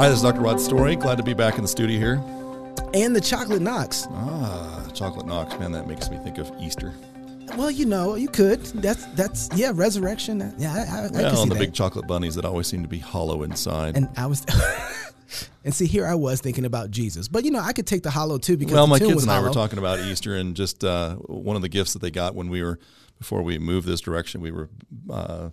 Hi, this is Dr. Rod Story. Glad to be back in the studio here. And the chocolate knocks. Ah, chocolate knocks, man. That makes me think of Easter. Well, you know, you could. That's that's yeah, resurrection. Yeah, I, I, I can see and the that. big chocolate bunnies that always seem to be hollow inside. and I was, and see, here I was thinking about Jesus, but you know, I could take the hollow too because well, my kids and I were talking about Easter, and just uh, one of the gifts that they got when we were before we moved this direction, we were. Uh,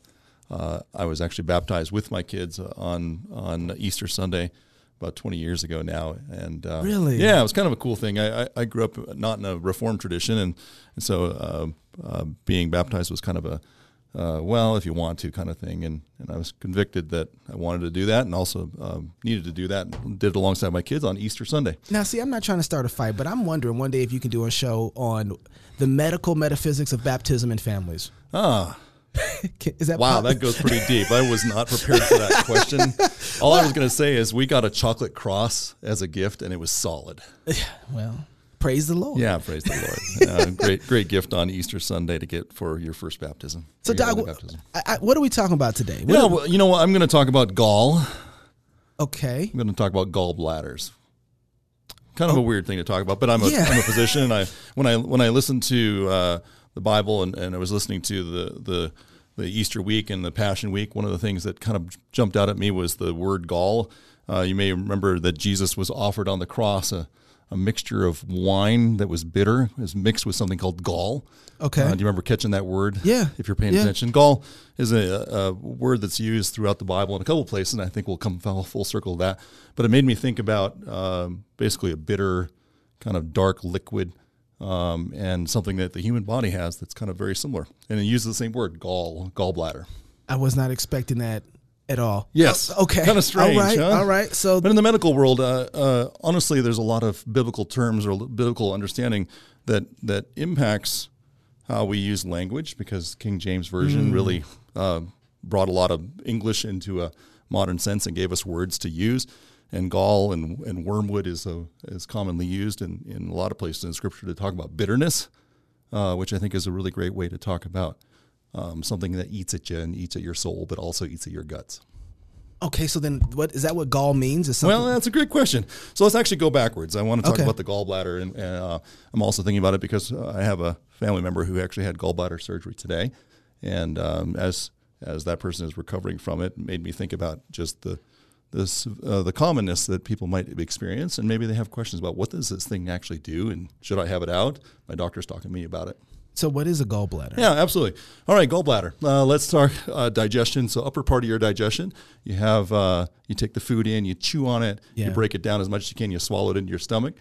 uh, I was actually baptized with my kids on on Easter Sunday about 20 years ago now, and uh, Really? yeah, it was kind of a cool thing. I, I, I grew up not in a Reformed tradition, and and so uh, uh, being baptized was kind of a uh, well, if you want to, kind of thing. And, and I was convicted that I wanted to do that and also um, needed to do that and did it alongside my kids on Easter Sunday. Now, see, I'm not trying to start a fight, but I'm wondering one day if you can do a show on the medical metaphysics of baptism and families. Ah, Is that wow, po- that goes pretty deep. I was not prepared for that question. All I was going to say is we got a chocolate cross as a gift and it was solid. well, praise the Lord. Yeah, praise the Lord. Uh, great, great gift on Easter Sunday to get for your first baptism. So, Doc, baptism. I, I, what are we talking about today? What Yeah, are- well, you know what? I'm going to talk about gall. okay. I'm going to talk about gallbladders. Kind of a weird thing to talk about, but I'm a, Oh. Yeah. am a physician, and I when I when I listened to uh, the Bible and, and I was listening to the, the the Easter week and the Passion week, one of the things that kind of jumped out at me was the word gall. Uh, you may remember that Jesus was offered on the cross a, a mixture of wine that was bitter, it was mixed with something called gall. Okay. Uh, do you remember catching that word? Yeah. If you're paying Yeah. attention, gall is a, a word that's used throughout the Bible in a couple places, and I think we'll come full circle to that. But it made me think about um, basically a bitter, kind of dark liquid, um, and something that the human body has that's kind of very similar. And it uses the same word, gall, gallbladder. I was not expecting that at all. Yes. Oh, okay. Kind of strange. All right. huh? All right. So, But in the medical world, uh, uh, honestly, there's a lot of biblical terms or biblical understanding that that impacts how we use language because King James version really uh, brought a lot of English into a modern sense and gave us words to use. And gall and, and wormwood is a, is commonly used in, in a lot of places in Scripture to talk about bitterness, uh, which I think is a really great way to talk about um, something that eats at you and eats at your soul, but also eats at your guts. okay. So then, what is that? What gall means? Is something? Well, that's a great question. So let's actually go backwards. I want to talk Okay. about the gallbladder, and uh, I'm also thinking about it because uh, I have a family member who actually had gallbladder surgery today, and um, as as that person is recovering from it made me think about just the this uh, the commonness that people might experience, and maybe they have questions about what does this thing actually do, and should I have it out? My doctor's talking to me about it. so, what is a gallbladder? Yeah, absolutely. All right, gallbladder. Uh, let's talk uh, digestion. So, upper part of your digestion, you have uh, you take the food in, you chew on it, Yeah. you break it down as much as you can, you swallow it into your stomach.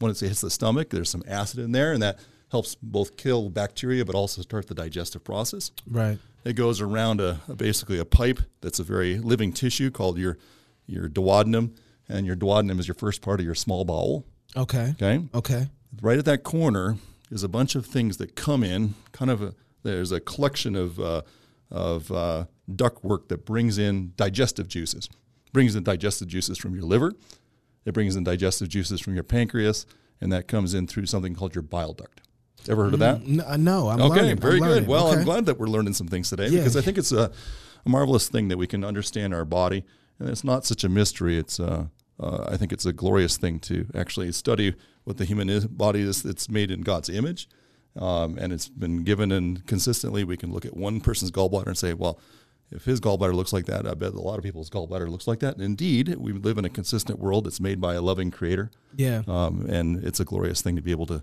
When it hits the stomach, there's some acid in there, and that helps both kill bacteria, but also start the digestive process. Right. It goes around a, a basically a pipe that's a very living tissue called your your duodenum, and your duodenum is your first part of your small bowel. Okay. Okay, Okay. right at that corner is a bunch of things that come in. Kind of a there's a collection of uh, of uh, ductwork that brings in digestive juices. Brings in digestive juices from your liver. It brings in digestive juices from your pancreas, and that comes in through something called your bile duct. Ever heard of that? No, uh, no I'm Okay, learning. very I'm good. learning. Well, okay. I'm glad that we're learning some things today Yeah. because I think it's a, a marvelous thing that we can understand our body, and it's not such a mystery. It's uh, uh, I think it's a glorious thing to actually study what the human is, body is. It's made in God's image, um, and it's been given and consistently. We can look at one person's gallbladder and say, well. If his gallbladder looks like that, I bet a lot of people's gallbladder looks like that. And indeed, we live in a consistent world that's made by a loving creator. Yeah. Um, and it's a glorious thing to be able to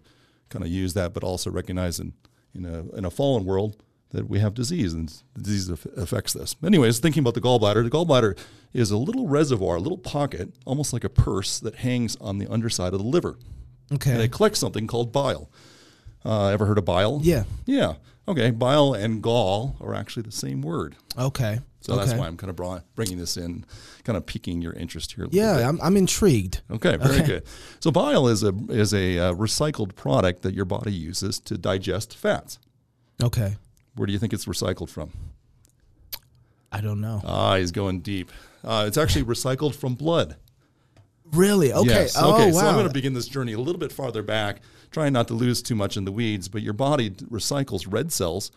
kind of use that, but also recognize in, in, a, in a fallen world that we have disease and disease affects this. Anyways, thinking about the gallbladder, the gallbladder is a little reservoir, a little pocket, almost like a purse that hangs on the underside of the liver. Okay. And Okay. it collects something called bile. Uh, ever heard of bile? Yeah. Yeah. Okay. Bile and gall are actually the same word. Okay. So okay. that's why I'm kind of bra- bringing this in, kind of piquing your interest here. A little bit. Yeah, I'm, I'm intrigued. Okay, very Okay. good. So bile is a is a uh, recycled product that your body uses to digest fats. Okay. Where do you think it's recycled from? I don't know. Ah, he's going deep. Uh, it's actually recycled from blood. Really? Okay. Yes. Oh, okay. wow. So I'm going to begin this journey a little bit farther back, trying not to lose too much in the weeds. But your body recycles red cells.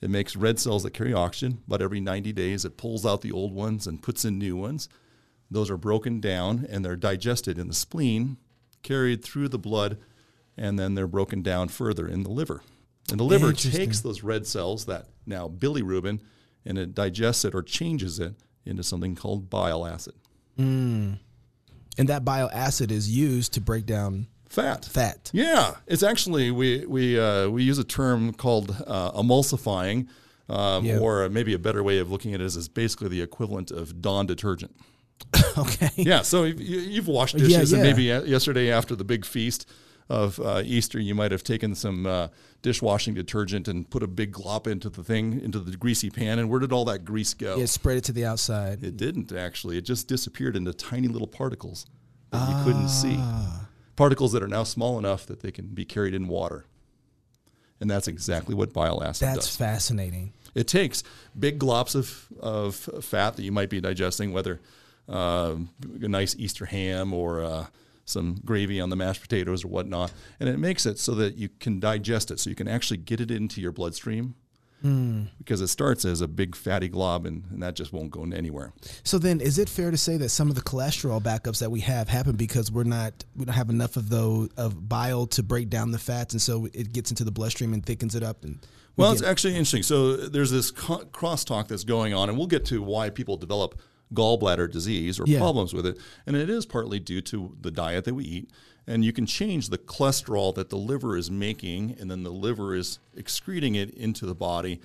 It makes red cells that carry oxygen. But every 90 days, it pulls out the old ones and puts in new ones. those are broken down and they're digested in the spleen, carried through the blood, and then they're broken down further in the liver. And the liver takes those red cells, that now bilirubin, and it digests it or changes it into something called bile acid. And that bile acid is used to break down Fat. fat. Yeah, it's actually we we uh, we use a term called uh, emulsifying, um, Yeah. or maybe a better way of looking at it is, is basically the equivalent of Dawn detergent. okay. Yeah, so if you, you've washed dishes, yeah. and maybe yesterday after the big feast of uh, Easter, you might have taken some uh, dishwashing detergent and put a big glop into the thing, into the greasy pan, and where did all that grease go? Yeah, spread it to the outside. It didn't actually. It just disappeared into tiny little particles that you couldn't see. Particles that are now small enough that they can be carried in water. And that's exactly what bile acid That's does. That's fascinating. It takes big glops of, of fat that you might be digesting, whether uh, a nice Easter ham or uh, some gravy on the mashed potatoes or whatnot, and it makes it so that you can digest it, so you can actually get it into your bloodstream. Hmm. Because it starts as a big fatty glob, and, and that just won't go anywhere. So then, is it fair to say that some of the cholesterol backups that we have happen because we're not we don't have enough of those of bile to break down the fats, and so it gets into the bloodstream and thickens it up? And we Well, it's actually interesting. So there's this co- crosstalk that's going on, and we'll get to why people develop gallbladder disease or Yeah. problems with it. And it is partly due to the diet that we eat. And you can change the cholesterol that the liver is making, and then the liver is excreting it into the body,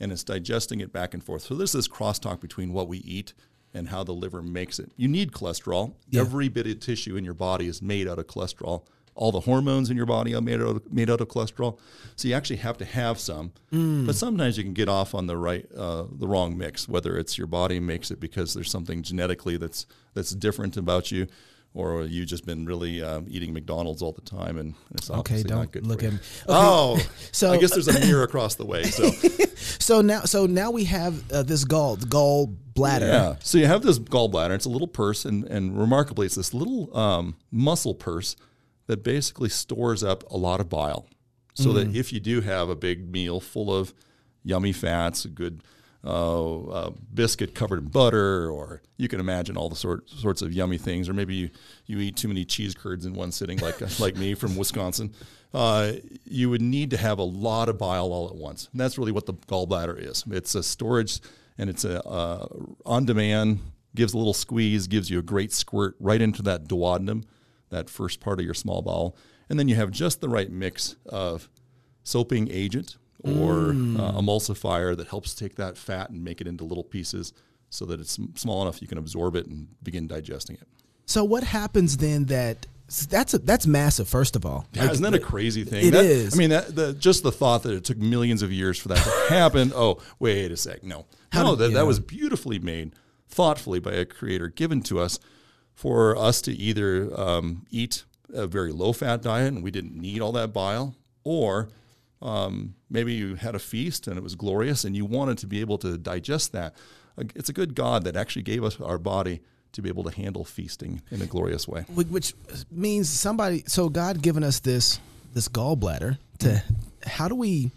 and it's digesting it back and forth. So there's this crosstalk between what we eat and how the liver makes it. You need cholesterol. Every bit of tissue in your body is made out of cholesterol. All the hormones in your body are made out of, made out of cholesterol. So you actually have to have some. But sometimes you can get off on the right, uh, the wrong mix. Whether it's your body makes it because there's something genetically that's that's different about you, or you've just been really um, eating McDonald's all the time and it's Okay, obviously don't not good look at me. Okay, Oh, so- I guess there's a mirror across the way. So so now so now we have uh, this gall the gall bladder. Yeah. So you have this gallbladder. It's a little purse, and, and remarkably, it's this little um, muscle purse that basically stores up a lot of bile. So Mm. that if you do have a big meal full of yummy fats, a good uh, uh, biscuit covered in butter, or you can imagine all the sort, sorts of yummy things, or maybe you, you eat too many cheese curds in one sitting, like like me from Wisconsin. Uh, you would need to have a lot of bile all at once. And that's really what the gallbladder is. It's a storage, and it's a uh, on demand. Gives a little squeeze, gives you a great squirt right into that duodenum, that first part of your small bowel, and then you have just the right mix of soaping agent or uh, emulsifier that helps take that fat and make it into little pieces so that it's small enough you can absorb it and begin digesting it. So what happens then that that's a, that's massive first of all. Yeah, isn't that a crazy thing? It That- is. I mean, that, the, just the thought that it took millions of years for that to happen. Oh, wait a sec. No, How no, did- that, that was beautifully made, thoughtfully by a creator, given to us for us to either um, eat a very low fat diet and we didn't need all that bile, or um, maybe you had a feast and it was glorious and you wanted to be able to digest that. Uh, It's a good God that actually gave us our body to be able to handle feasting in a glorious way. Which means somebody so god given us this this gallbladder to how do we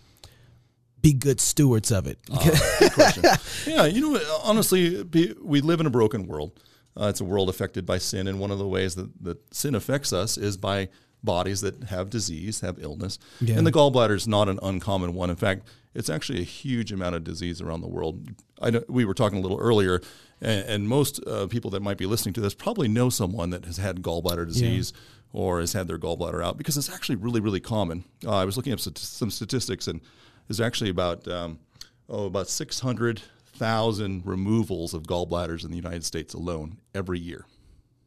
be good stewards of it question. yeah, you know, honestly, we live in a broken world. Uh, it's a world affected by sin, and one of the ways that, that sin affects us is by bodies that have disease, have illness. Yeah. And the gallbladder is not an uncommon one. In fact, it's actually a huge amount of disease around the world. I know, we were talking a little earlier, and, and most uh, people that might be listening to this probably know someone that has had gallbladder disease or has had their gallbladder out because it's actually really, really common. Uh, I was looking up stat- some statistics, and there's actually about um, oh about six hundred thousand removals of gallbladders in the United States alone every year.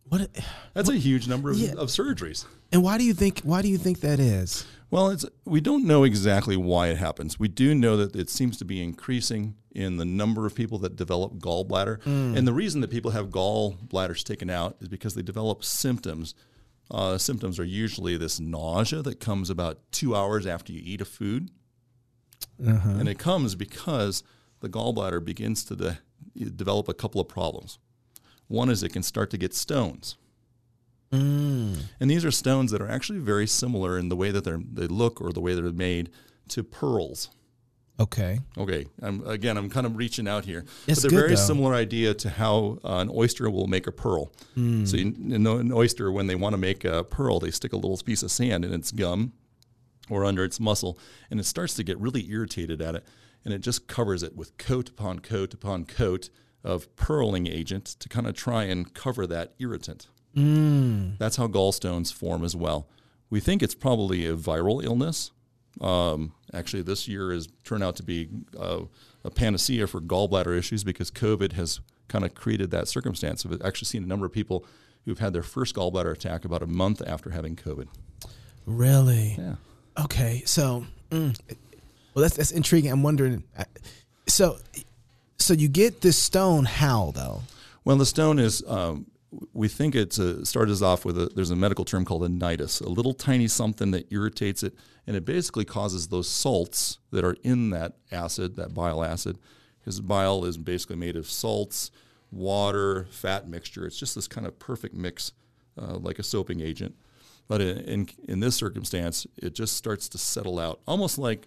what That's a huge number of, Yeah. of surgeries. and why do you think why do you think that is Well, it's we don't know exactly why it happens. We do know that it seems to be increasing in the number of people that develop gallbladder, and the reason that people have gallbladders taken out is because they develop symptoms. Uh, symptoms are usually this nausea that comes about two hours after you eat a food, and it comes because the gallbladder begins to de- develop a couple of problems. One is it can start to get stones. And these are stones that are actually very similar in the way that they're, they look or the way they're made to pearls. Okay. Okay, I'm, again, I'm kind of reaching out here. It's but they're good, very though. similar idea to how uh, an oyster will make a pearl. Hmm. So you, you know, an oyster, when they want to make a pearl, they stick a little piece of sand in its gum or under its muscle, and it starts to get really irritated at it, and it just covers it with coat upon coat upon coat of pearling agent to kind of try and cover that irritant. That's how gallstones form as well. We think it's probably a viral illness. Um, actually, this year has turned out to be uh, a panacea for gallbladder issues because COVID has kind of created that circumstance. We've actually seen a number of people who've had their first gallbladder attack about a month after having COVID. Really? Yeah. Okay. So, mm, well, that's that's intriguing. I'm wondering. uh, So, so you get this stone how though? Well, the stone is. Um, we think it a, started us off with a. There's a medical term called a nidus, a little tiny something that irritates it, and it basically causes those salts that are in that acid, that bile acid, because bile is basically made of salts, water, fat mixture. It's just this kind of perfect mix, uh, like a soaping agent. But in, in in this circumstance, it just starts to settle out, almost like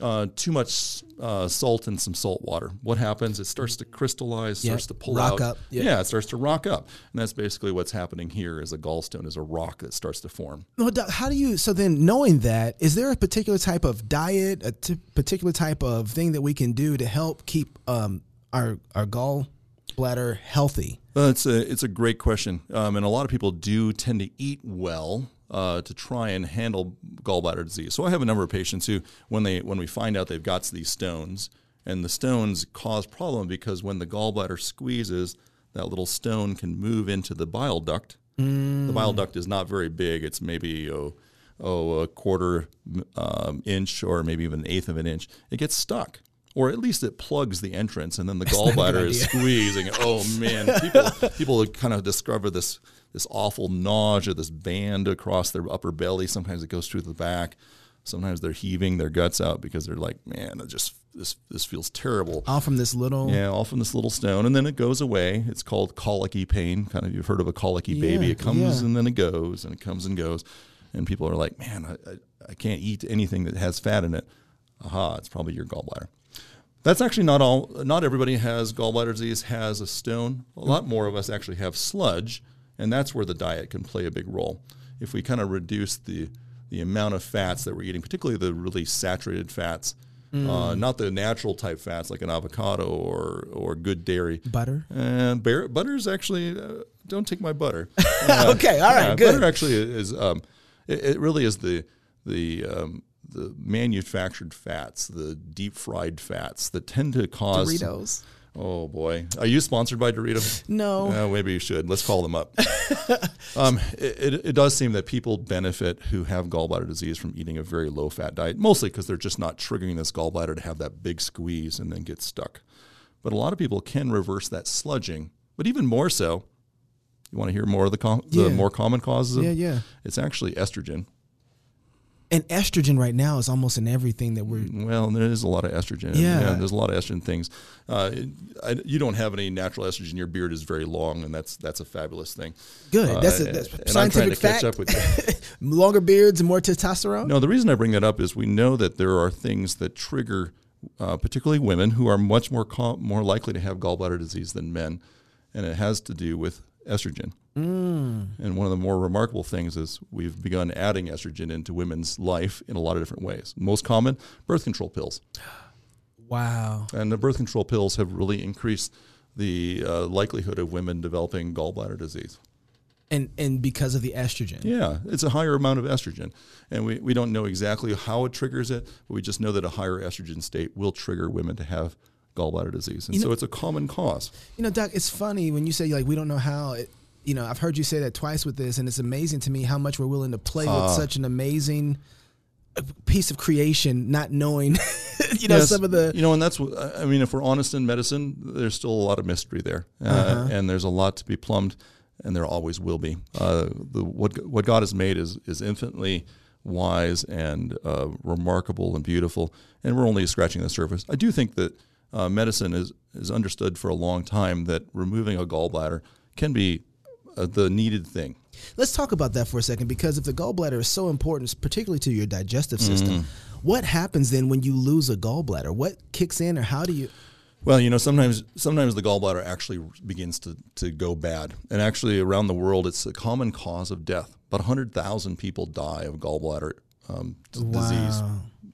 uh, too much uh, salt and some salt water. What happens? It starts to crystallize, Yeah, starts to pull rock out. up, yeah. Yeah, it starts to rock up, and that's basically what's happening here. Is a gallstone is a rock that starts to form. Well, doc, how do you? So then, knowing that, is there a particular type of diet, a t- particular type of thing that we can do to help keep um, our our gallbladder healthy? Well, it's a it's a great question, um, and a lot of people do tend to eat well uh, to try and handle gallbladder disease. So I have a number of patients who, when they when we find out they've got these stones, and the stones cause problem because when the gallbladder squeezes, that little stone can move into the bile duct. The bile duct is not very big; it's maybe oh, oh a quarter um, inch or maybe even an eighth of an inch. It gets stuck. Or at least it plugs the entrance, and then the gallbladder is squeezing. Oh man, people people kind of discover this this awful nausea, this band across their upper belly. Sometimes it goes through the back. Sometimes they're heaving their guts out because they're like, man, it just this this feels terrible. All from this little. Yeah, all from this little stone, and then it goes away. It's called colicky pain. Kind of, you've heard of a colicky baby. It comes yeah. and then it goes, and it comes and goes, and people are like, man, I, I, I can't eat anything that has fat in it. Aha, it's probably your gallbladder. That's actually not all. Not everybody has gallbladder disease has a stone. A lot more of us actually have sludge, and that's where the diet can play a big role. If we kind of reduce the the amount of fats that we're eating, particularly the really saturated fats, uh, not the natural type fats like an avocado or or good dairy. Butter. And bear, butter is actually uh, don't take my butter. Uh, Okay, all right, good. Butter actually is um, it, it really is the the um, the manufactured fats, the deep fried fats that tend to cause Doritos. Oh boy, are you sponsored by Doritos? No. Uh, maybe you should. Let's call them up. um, it, it, it does seem that people benefit who have gallbladder disease from eating a very low fat diet, mostly because they're just not triggering this gallbladder to have that big squeeze and then get stuck. But a lot of people can reverse that sludging. But even more so, you want to hear more of the, com- Yeah. the more common causes? Of, Yeah, yeah. It's actually estrogen. And estrogen right now is almost in everything that we're. Well, there is a lot of estrogen. Yeah. there's a lot of estrogen things. Uh, I, you don't have any natural estrogen. Your beard is very long, and that's that's a fabulous thing. Good. That's a- Uh, that's and I'm trying scientific fact. up with you. Longer beards and more testosterone. No, the reason I bring that up is we know that there are things that trigger, uh, particularly women, who are much more com- more likely to have gallbladder disease than men, and it has to do with estrogen. Mm. And one of the more remarkable things is we've begun adding estrogen into women's life in a lot of different ways. Most common, birth control pills. Wow. And the birth control pills have really increased the uh, likelihood of women developing gallbladder disease. And and because of the estrogen. Yeah, it's a higher amount of estrogen. And we, we don't know exactly how it triggers it, but we just know that a higher estrogen state will trigger women to have gallbladder disease. And so it's a common cause. You know, Doc, it's funny when you say like we don't know how. It, you know, I've heard you say that twice with this, and it's amazing to me how much we're willing to play Ah. with such an amazing uh, piece of creation, not knowing, you know, Yes, some of the. You know, and that's what, I mean, if we're honest in medicine, there's still a lot of mystery there. Uh, Uh-huh. And there's a lot to be plumbed, and there always will be. Uh, the, what, what God has made is, is infinitely wise and uh, remarkable and beautiful, and we're only scratching the surface. I do think that uh, medicine is, is understood for a long time that removing a gallbladder can be uh, the needed thing. Let's talk about that for a second because if the gallbladder is so important, particularly to your digestive system, what happens then when you lose a gallbladder? What kicks in, or how do you? Well, you know, sometimes sometimes the gallbladder actually begins to, to go bad, and actually around the world, it's a common cause of death. About hundred thousand people die of gallbladder um, d- disease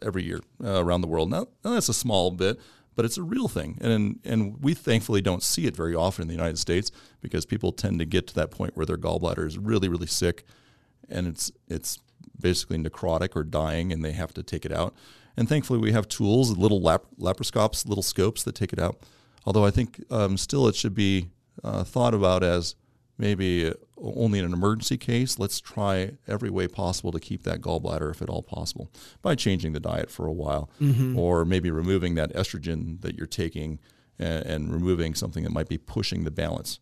every year uh, around the world. Now, now that's a small bit, but it's a real thing, and and we thankfully don't see it very often in the United States because people tend to get to that point where their gallbladder is really really sick, and it's it's basically necrotic or dying, and they have to take it out. And thankfully, we have tools, little lap- laparoscopes, little scopes that take it out. Although I think um, still it should be uh, thought about as maybe only in an emergency case. Let's try every way possible to keep that gallbladder, if at all possible, by changing the diet for a while, mm-hmm. or maybe removing that estrogen that you're taking and, and removing something that might be pushing the balance.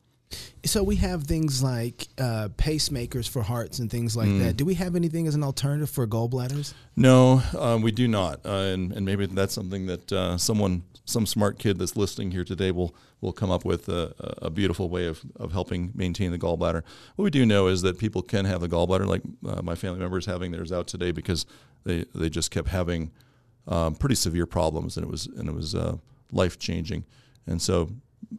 So we have things like uh, pacemakers for hearts and things like Mm. that. Do we have anything as an alternative for gallbladders? No, um, we do not, uh, and and maybe that's something that uh, someone, some smart kid that's listening here today will will come up with a, a beautiful way of, of helping maintain the gallbladder. What we do know is that people can have the gallbladder, like uh, my family members having theirs out today because they they just kept having um, pretty severe problems, and it was and it was uh, life changing, and so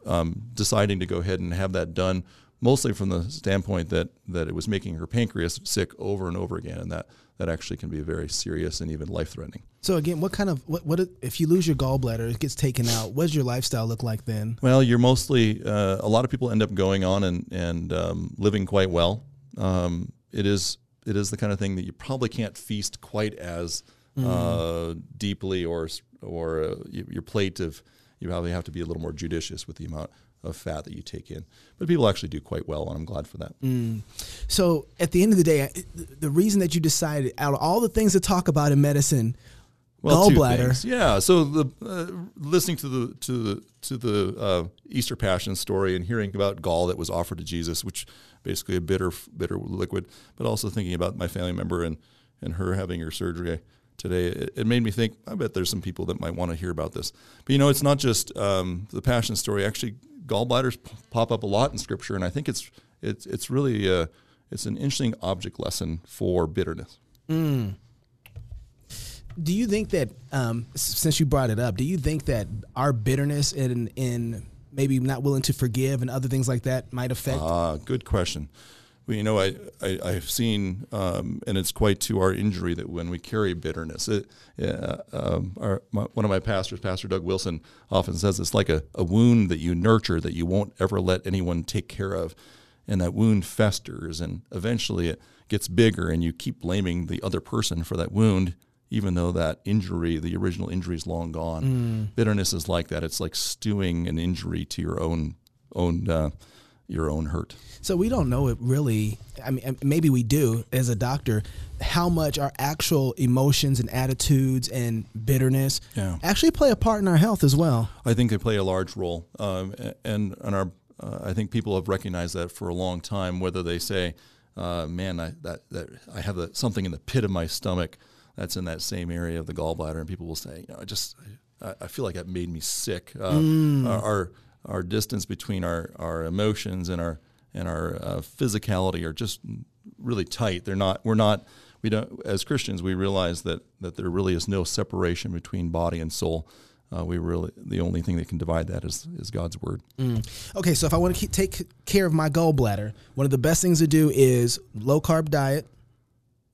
um, deciding to go ahead and have that done mostly from the standpoint that that it was making her pancreas sick over and over again, and that that actually can be very serious and even life threatening. So again, what kind of what what if you lose your gallbladder, it gets taken out? What does your lifestyle look like then? Well, you're mostly uh, a lot of people end up going on and and um, living quite well. Um, it is it is the kind of thing that you probably can't feast quite as uh, deeply or or uh, your plate of you probably have to be a little more judicious with the amount of fat that you take in. But people actually do quite well, and I'm glad for that. So at the end of the day, the reason that you decided out of all the things to talk about in medicine, Well, gallbladder. Yeah. So the uh, listening to the to the to the uh, Easter Passion story and hearing about gall that was offered to Jesus, which basically a bitter bitter liquid, but also thinking about my family member and and her having her surgery today, it, it made me think. I bet there's some people that might want to hear about this. But you know, it's not just um, the Passion story. Actually, gallbladders p- pop up a lot in Scripture, and I think it's it's it's really uh, it's an interesting object lesson for bitterness. do you think that um, since you brought it up, do you think that our bitterness and in maybe not willing to forgive and other things like that might affect? Ah, good question. Well, you know, I, I I've seen, um, and it's quite to our injury that when we carry bitterness, it, uh, um, our, my, one of my pastors, Pastor Doug Wilson, often says it's like a, a wound that you nurture that you won't ever let anyone take care of, and that wound festers, and eventually it gets bigger, and you keep blaming the other person for that wound, even though that injury, the original injury, is long gone. Bitterness is like that. It's like stewing an injury to your own own uh, your own hurt. So we don't know it really. I mean, maybe we do as a doctor. How much our actual emotions and attitudes and bitterness Yeah. actually play a part in our health as well. I think they play a large role, um, and and our uh, I think people have recognized that for a long time. Whether they say, uh, "Man, I that, that I have a, something in the pit of my stomach that's in that same area of the gallbladder," and people will say, "You know, I just I, I feel like that made me sick." Uh, our, our our distance between our, our emotions and our and our uh, physicality are just really tight. They're not. We're not. We don't. As Christians, we realize that that there really is no separation between body and soul. Uh, we really the only thing that can divide that is is God's word. Okay, so if I want to keep, take care of my gallbladder, one of the best things to do is low carb diet,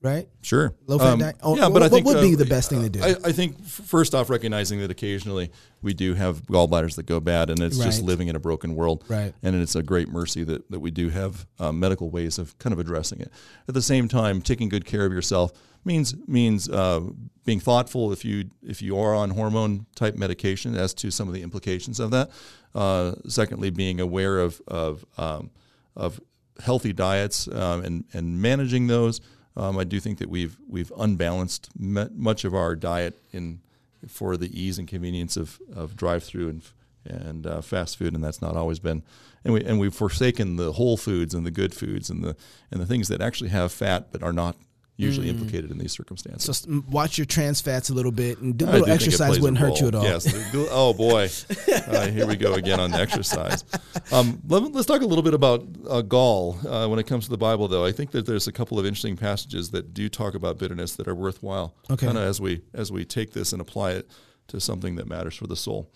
right? Sure, Low fat diet? Oh, yeah, but what- I think what would be uh, the best thing to do? I, I think first off, recognizing that occasionally we do have gallbladders that go bad, and it's just living in a broken world. Right. And it's a great mercy that, that we do have um, medical ways of kind of addressing it. At the same time, taking good care of yourself means means uh, being thoughtful if you if you are on hormone type medication as to some of the implications of that. Uh, secondly, being aware of of um, of healthy diets um, and and managing those. Um, I do think that we've we've unbalanced much of our diet in for the ease and convenience of, of drive through and and uh, fast food, and that's not always been. And we and we've forsaken the whole foods and the good foods and the and the things that actually have fat but are not usually implicated in these circumstances. So watch your trans fats a little bit, and do a little exercise wouldn't hurt you at all. Yes. Oh boy. Uh, here we go again on exercise. Um, let, us talk a little bit about uh, gall uh, when it comes to the Bible, though. I think that there's a couple of interesting passages that do talk about bitterness that are worthwhile. Okay. Kind of as we as we take this and apply it to something that matters for the soul.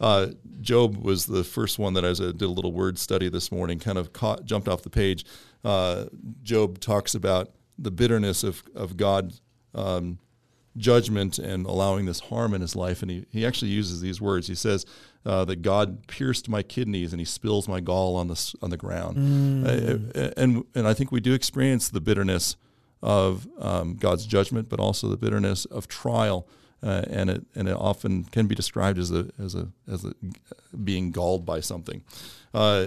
Uh, Job was the first one that I did a little word study this morning, kind of caught, jumped off the page. Uh, Job talks about the bitterness of of God. Um, judgment and allowing this harm in his life. And he, he actually uses these words. He says uh, that God pierced my kidneys and he spills my gall on the, on the ground. Uh, and, and I think we do experience the bitterness of um, God's judgment, but also the bitterness of trial. Uh, and it and it often can be described as a as a as a being galled by something. Uh,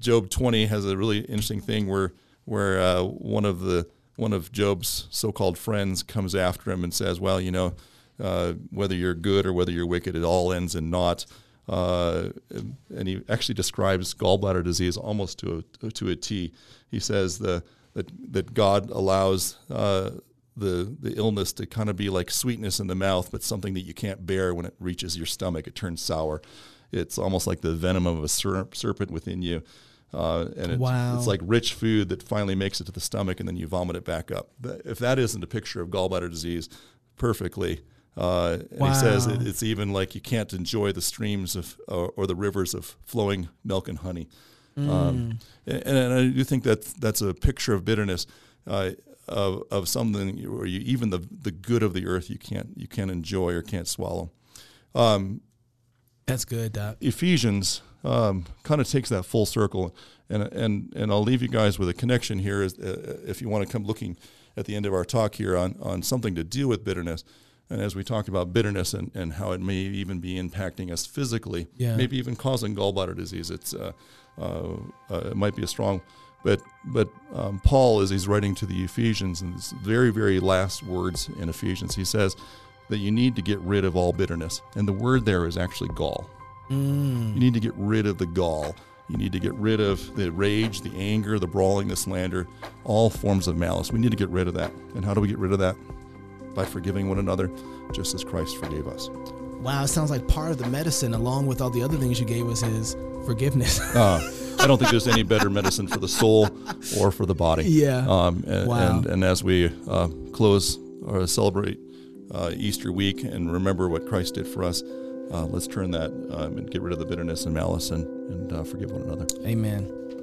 Job twenty has a really interesting thing where where uh, one of the one of Job's so-called friends comes after him and says, "Well, you know, uh, whether you're good or whether you're wicked, it all ends in naught." Uh, and he actually describes gallbladder disease almost to a to a T. He says the that that God allows uh, the the illness to kind of be like sweetness in the mouth, but something that you can't bear when it reaches your stomach. It turns sour. It's almost like the venom of a ser- serpent within you. Uh, and it, Wow. it's like rich food that finally makes it to the stomach and then you vomit it back up. If that isn't a picture of gallbladder disease perfectly, uh, and he says it, it's even like you can't enjoy the streams of or, or the rivers of flowing milk and honey. Um, and, and I do think that that's a picture of bitterness. Uh, of, of something or you even the the good of the earth you can't you can't enjoy or can't swallow. That's good, Doc. Ephesians um, kind of takes that full circle, and and and I'll leave you guys with a connection here, is, uh, if you want to come looking at the end of our talk here on on something to deal with bitterness, and as we talked about bitterness and, and how it may even be impacting us physically, Yeah. maybe even causing gallbladder disease. It's uh, uh, uh, it might be a strong, but but um, Paul, as he's writing to the Ephesians, in his very very last words in Ephesians, he says that you need to get rid of all bitterness, and the word there is actually gall. You need to get rid of the gall. You need to get rid of the rage, the anger, the brawling, the slander, all forms of malice. We need to get rid of that. And how do we get rid of that? By forgiving one another, just as Christ forgave us. Wow, it sounds like part of the medicine, along with all the other things you gave us, is forgiveness. Uh, I don't think there's any better medicine for the soul or for the body. Yeah. Um, and, Wow. and, and as we uh, close or celebrate uh, Easter week and remember what Christ did for us, uh, let's turn that um, and get rid of the bitterness and malice and, and uh, forgive one another. Amen.